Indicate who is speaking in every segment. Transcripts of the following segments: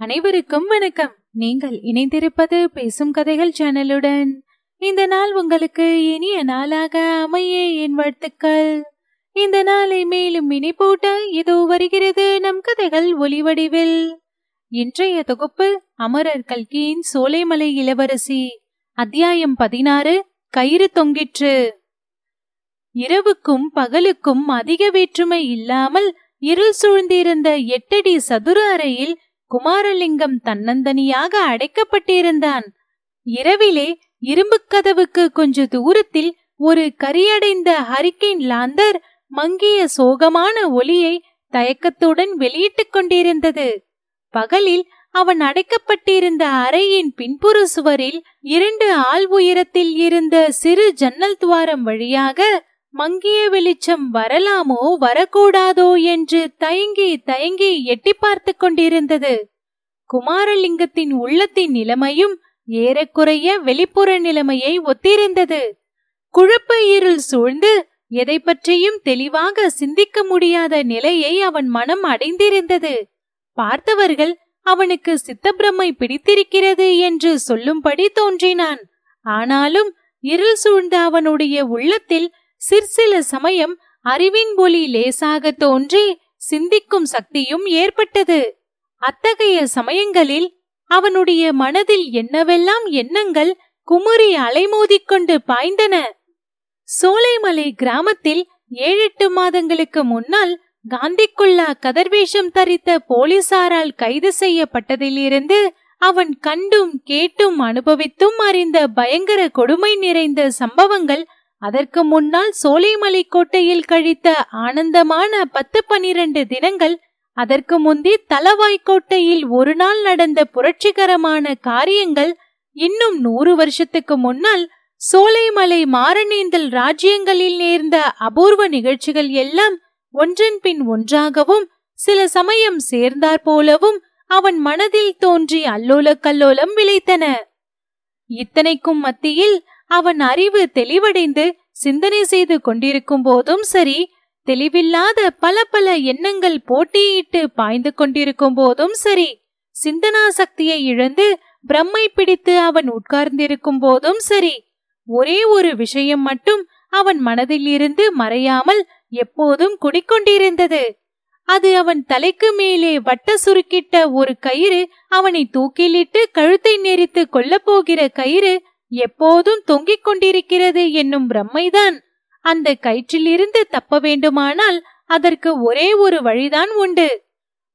Speaker 1: அனைவருக்கும் வணக்கம். நீங்கள் இணைந்திருப்பது பேசும் கதைகள் சேனலுடன். இந்த நாள் உங்களுக்கு இனிய நாளாக அமைய என் வாழ்த்துக்கள். இந்த நாளை மேலும் இணைப்பூட்ட இதோ வருகிறது நம் கதைகள் ஒளிவடிவில் இன்றைய தொகுப்பு அமரர் கல்கியின் சோலைமலை இளவரசி. அத்தியாயம் பதினாறு கயிறு தொங்கிற்று. இரவுக்கும் பகலுக்கும் அதிக வேற்றுமை இல்லாமல் இருள் சூழ்ந்திருந்த எட்டடி சதுர அறையில் குமாரலிங்கம் தன்னந்தனியாக அடைக்கப்பட்டிருந்தான். இரவிலே இரும்புக் கதவுக்கு கொஞ்ச தூரத்தில் ஒரு கரியடைந்த ஹரிக்கின் லாந்தர் மங்கிய சோகமான ஒளியை தயக்கத்துடன் வெளியிட்டுக் கொண்டிருந்தது. பகலில் அவன் அடைக்கப்பட்டிருந்த அறையின் பின்புற சுவரில் இரண்டு ஆள் உயரத்தில் இருந்த சிறு ஜன்னல் துவாரம் வழியாக மங்கிய வெளிச்சம் வரலாமோ வரக்கூடாதோ என்று தயங்கி தயங்கி எட்டி பார்த்து கொண்டிருந்தது. குமாரலிங்கத்தின் உள்ளத்தின் நிலைமையும் ஏறக்குறைய வெளிப்புற நிலைமையை ஒத்திருந்தது. குழப்ப இருள் சூழ்ந்து எதை பற்றியும் தெளிவாக சிந்திக்க முடியாத நிலையை அவன் மனம் அடைந்திருந்தது. பார்த்தவர்கள் அவனுக்கு சித்தப்பிரமை பிடித்திருக்கிறது என்று சொல்லும்படி தோன்றினான். ஆனாலும் இருள் சூழ்ந்த அவனுடைய உள்ளத்தில் சிற்சில சமயம் அறிவின் ஒளி லேசாக தோன்றி சிந்திக்கும் சக்தியும் ஏற்பட்டது. அத்தகைய சமயங்களில் அவனுடைய மனதில் என்னவெல்லாம் எண்ணங்கள் குமுறி அலைமோதிக்கொண்டு பாய்ந்தன. சோலைமலை கிராமத்தில் ஏழெட்டு மாதங்களுக்கு முன்னால் காந்திக்குள்ளா கதர்வேஷம் தரித்த போலீசாரால் கைது செய்யப்பட்டதிலிருந்து அவன் கண்டும் கேட்டும் அனுபவித்தும் அறிந்த பயங்கர கொடுமை நிறைந்த சம்பவங்கள் அதற்கு முன்னால் சோலைமலை கோட்டையில் கழித்த ஆனந்தமான பத்து பனிரெண்டு தினங்கள் அதற்கு முந்தி தலவாய்க்கோட்டையில் ஒரு நாள் நடந்த புரட்சிகரமான காரியங்கள் இன்னும் நூறு வருஷத்துக்கு முன்னால் சோலைமலை மாரணேந்தல் ராஜ்யங்களில் நேர்ந்த அபூர்வ நிகழ்ச்சிகள் எல்லாம் ஒன்றன் பின் ஒன்றாகவும் சில சமயம் சேர்ந்தாற் போலவும் அவன் மனதில் தோன்றி அல்லோல கல்லோலம் விளைத்தன. இத்தனைக்கும் மத்தியில் அவன் அறிவு தெளிவடைந்து சிந்தனை செய்து கொண்டிருக்கும் போதும் சரி தெளிவில்லாத பல பல எண்ணங்கள் போட்டியிட்டு பாய்ந்து கொண்டிருக்கும் போதும் சரி சிந்தனா சக்தியை இழந்து பிரம்மை பிடித்து அவன் உட்கார்ந்திருக்கும் போதும் சரி ஒரே ஒரு விஷயம் மட்டும் அவன் மனதில் இருந்து மறையாமல் எப்போதும் குடிக்கொண்டிருந்தது. அது அவன் தலைக்கு மேலே வட்ட சுருக்கிட்ட ஒரு கயிறு அவனை தூக்கிலிட்டு கழுத்தை நெறித்து கொல்லப் போகிற கயிறு எப்போதும் தொங்கிக் கொண்டிருக்கிறது என்னும் பிரம்மைதான். அந்த கயிற்றிலிருந்து தப்ப வேண்டுமானால் அதற்கு ஒரே ஒரு வழிதான் உண்டு.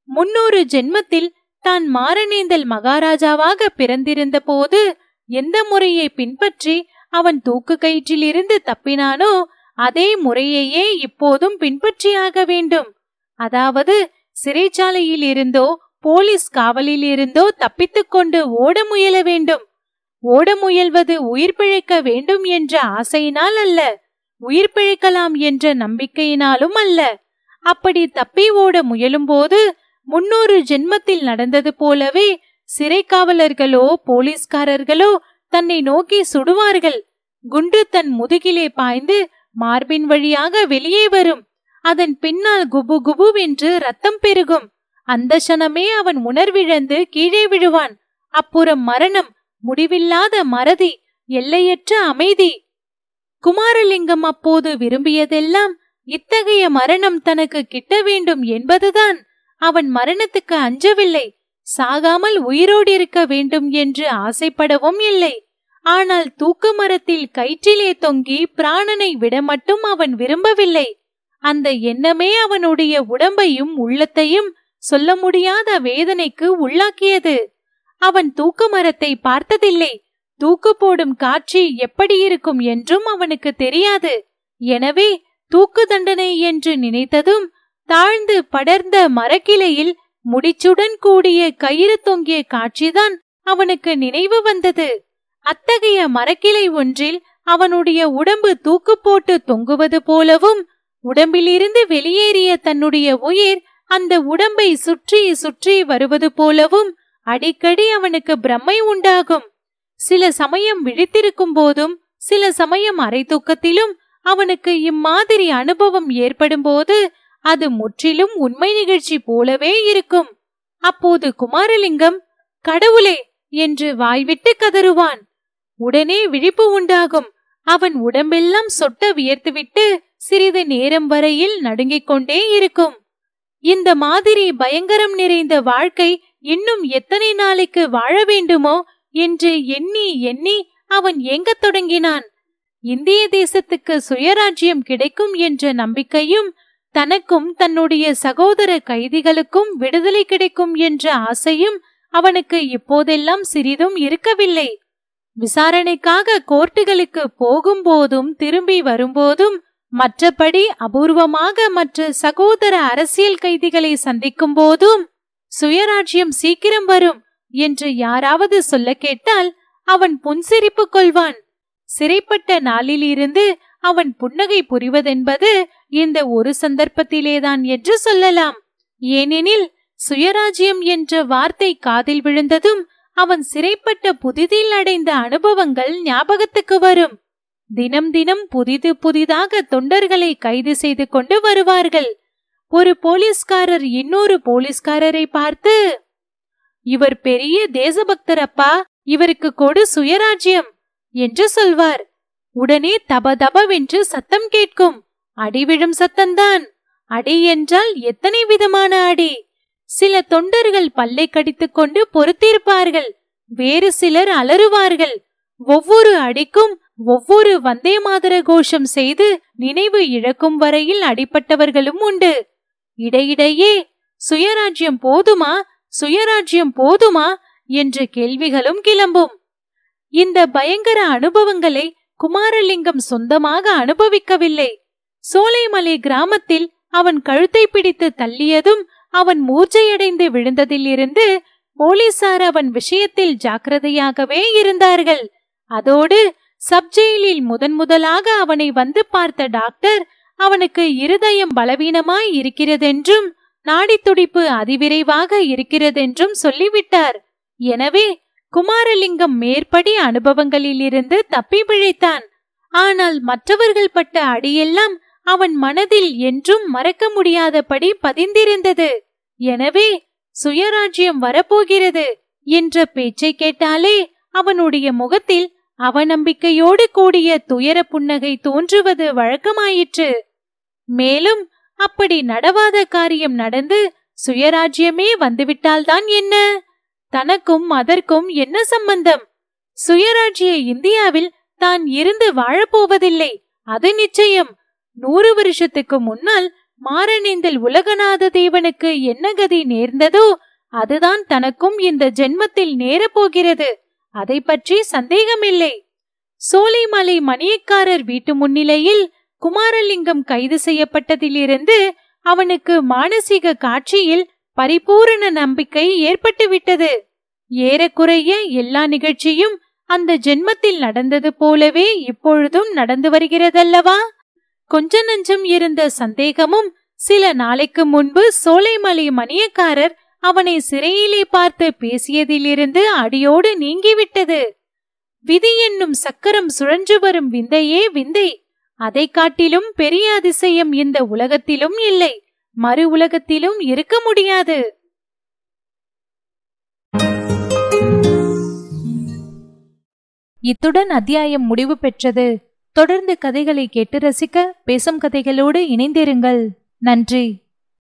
Speaker 1: முன்னொரு ஜென்மத்தில் தான் மாரணேந்தல் மகாராஜாவாக பிறந்திருந்த போது எந்த முறையை பின்பற்றி அவன் தூக்கு கயிற்றிலிருந்து தப்பினானோ அதே முறையையே இப்போதும் பின்பற்றியாக வேண்டும். அதாவது சிறைச்சாலையில் இருந்தோ போலீஸ் காவலில் இருந்தோ தப்பித்துக் கொண்டு ஓட முயல வேண்டும். ஓட முயல்வது உயிர் பிழைக்க வேண்டும் என்ற ஆசையினால் அல்ல உயிர் பிழைக்கலாம் என்ற நம்பிக்கையினாலும் அல்ல. அப்படி தப்பி ஓட முயலும்போது முன்னொரு ஜென்மத்தில் நடந்தது போலவே சிறை காவலர்களோ போலீஸ்காரர்களோ தன்னை நோக்கி சுடுவார்கள். குண்டு தன் முதுகிலே பாய்ந்து மார்பின் வழியாக வெளியே வரும். அதன் பின்னால் குபு குபு என்று ரத்தம் பெருகும். அந்த சனமே அவன் உணர்விழந்து கீழே விழுவான். அப்புறம் மரணம். முடிவில்லாத மறதி எல்லையற்ற அமைதி. குமாரலிங்கம் அப்போது விரும்பியதெல்லாம் இத்தகைய மரணம் தனக்கு கிட்ட வேண்டும் என்பதுதான். அவன் மரணத்துக்கு அஞ்சவில்லை. சாகாமல் உயிரோடு இருக்க வேண்டும் என்று ஆசைப்படவும் இல்லை. ஆனால் தூக்கு மரத்தில் கயிற்றிலே தொங்கி பிராணனை விட மட்டும் அவன் விரும்பவில்லை. அந்த எண்ணமே அவனுடைய உடம்பையும் உள்ளத்தையும் சொல்ல முடியாத வேதனைக்கு உள்ளாக்கியது. அவன் தூக்கு மரத்தை பார்த்ததில்லை. தூக்கு போடும் காட்சி எப்படி இருக்கும் என்றும் அவனுக்கு தெரியாது. எனவே தூக்கு தண்டனை என்று நினைத்ததும் தாழ்ந்து படர்ந்த மரக்கிளையில் முடிச்சுடன் கூடிய கயிறு தொங்கிய காட்சிதான் அவனுக்கு நினைவு வந்தது. அத்தகைய மரக்கிளை ஒன்றில் அவனுடைய உடம்பு தூக்கு போட்டு தொங்குவது போலவும் உடம்பிலிருந்து வெளியேறிய தன்னுடைய உயிர் அந்த உடம்பை சுற்றி சுற்றி வருவது போலவும் அடிக்கடி அவனுக்கு பிரம்மை உண்டாகும். சில சமயம் விழித்திருக்கும் போதும் சில சமயம் அரை தூக்கத்திலும் அவனுக்கு இம்மாதிரி அனுபவம் ஏற்படும் போது அது முற்றிலும் உண்மை நிகழ்ச்சி போலவே இருக்கும். அப்போது குமாரலிங்கம் கடவுளே! என்று வாய்விட்டு கதறுவான். உடனே விழிப்பு உண்டாகும். அவன் உடம்பெல்லாம் சொட்ட வியர்த்துவிட்டு சிறிது நேரம் வரையில் நடுங்கிக் கொண்டே இருக்கும். இந்த மாதிரி பயங்கரம் நிறைந்த வாழ்க்கை இன்னும் எத்தனை நாளைக்கு வாழ வேண்டுமோ என்று எண்ணி எண்ணி அவன் ஏங்கத் தொடங்கினான். இந்திய தேசத்துக்கு சுயராஜ்யம் கிடைக்கும் என்ற நம்பிக்கையும் தனக்கும் தன்னுடைய சகோதர கைதிகளுக்கும் விடுதலை கிடைக்கும் என்ற ஆசையும் அவனுக்கு இப்போதெல்லாம் சிறிதும் இருக்கவில்லை. விசாரணைக்காக கோர்ட்டுகளுக்கு போகும்போதும் திரும்பி வரும்போதும் மற்றபடி அபூர்வமாக மற்ற சகோதர அரசியல் கைதிகளை சந்திக்கும் போதும் சுயராஜ்யம் சீக்கிரம் வரும் என்று யாராவது சொல்ல கேட்டால் அவன் புன்சிரிப்பு கொள்வான். சிறைப்பட்ட நாளிலிருந்து அவன் புன்னகை புரிவதென்பது இந்த ஒரு சந்தர்ப்பத்திலேதான் என்று சொல்லலாம். ஏனெனில் சுயராஜ்யம் என்ற வார்த்தை காதில் விழுந்ததும் அவன் சிறைப்பட்ட புதிதில் அடைந்த அனுபவங்கள் ஞாபகத்துக்கு வரும். தினம் தினம் புதிது புதிதாக தொண்டர்களை கைது செய்து கொண்டு வருவார்கள். ஒரு போலீஸ்காரர் இன்னொரு போலீஸ்காரரை பார்த்து இவர் பெரிய தேசபக்தர் அப்பா இவருக்கு கொடு சுயராஜ்யம் என்று சொல்வார். உடனே தப தபவென்று சத்தம் கேட்கும். அடி விழும் சத்தம்தான். அடி என்றால் எத்தனை விதமான அடி? சில தொண்டர்கள் பல்லை கடித்துக் கொண்டு பொறுத்திருப்பார்கள். வேறு சிலர் அலறுவார்கள். ஒவ்வொரு அடிக்கும் ஒவ்வொரு வந்தே மாதர கோஷம் செய்து நினைவு இழக்கும் வரையில் அடிப்பட்டவர்களும் உண்டு. இடையிடையே சுயராஜ்யம் போதுமா? சுயராஜ்யம் போதுமா? என்ற கேள்விகளும் கிளம்பும். இந்த பயங்கர அனுபவங்களை குமாரலிங்கம் சொந்தமாக அனுபவிக்கவில்லை. சோலைமலை கிராமத்தில் அவன் கழுத்தை பிடித்து தள்ளியதும் அவன் மூர்ச்சையடைந்து விழுந்ததிலிருந்து போலீசார் அவன் விஷயத்தில் ஜாக்கிரதையாகவே இருந்தார்கள். அதோடு சப்ஜெயிலில் முதன் முதலாக அவனை வந்து பார்த்த டாக்டர் அவனுக்கு இருதயம் பலவீனமாய் இருக்கிறதென்றும் நாடித்துடிப்பு அதிவிரைவாக இருக்கிறதென்றும் சொல்லிவிட்டார். எனவே குமாரலிங்கம் மேற்படி அனுபவங்களிலிருந்து தப்பி பிழைத்தான். ஆனால் மற்றவர்கள் பட்ட அடியெல்லாம் அவன் மனதில் என்றும் மறக்க முடியாதபடி பதிந்திருந்தது. எனவே சுயராஜ்யம் வரப்போகிறது என்ற பேச்சை கேட்டாலே அவனுடைய முகத்தில் அவநம்பிக்கையோடு கூடிய துயர புன்னகை தோன்றுவது வழக்கமாயிற்று. மேலும் அப்படி நடவாத காரியம் நடந்து சுயராஜ்யமே வந்துவிட்டால்தான் என்ன? தனக்கும் அதற்கும் என்ன சம்பந்தம்? சுயராஜ்ய இந்தியாவில் தான் இருந்து வாழப்போவதில்லை. அது நிச்சயம். நூறு வருஷத்துக்கு முன்னால் மாரணிந்தல் உலகநாத தேவனுக்கு என்ன கதி நேர்ந்ததோ அதுதான் தனக்கும் இந்த ஜென்மத்தில் நேரப்போகிறது. அதை பற்றி சந்தேகமில்லை. சோலைமலை மணியக்காரர் வீட்டு முன்னிலையில் குமாரலிங்கம் கைது செய்யப்பட்டதிலிருந்து அவனுக்கு மானசீக காட்சியில் பரிபூரண நம்பிக்கை ஏற்பட்டுவிட்டது. ஏறக்குறைய எல்லா நிகழ்ச்சியும் அந்த ஜென்மத்தில் நடந்தது போலவே இப்பொழுதும் நடந்து வருகிறதல்லவா? கொஞ்ச நஞ்சம் இருந்த சந்தேகமும் சில நாளைக்கு முன்பு சோலைமலை மணியக்காரர் அவனை சிறையிலே பார்த்து பேசியதிலிருந்து அடியோடு நீங்கிவிட்டது. விதி என்னும் சக்கரம் சுழன்று வரும் விந்தையே விந்தை. அதை காட்டிலும் பெரிய அதிசயம் இந்த உலகத்திலும் இல்லை. மறு உலகத்திலும் இருக்க முடியாது. இத்துடன் அத்தியாயம் முடிவு பெற்றது. தொடர்ந்து கதைகளை கேட்டு ரசிக்க பேசும் கதைகளோடு இணைந்திருங்கள். நன்றி.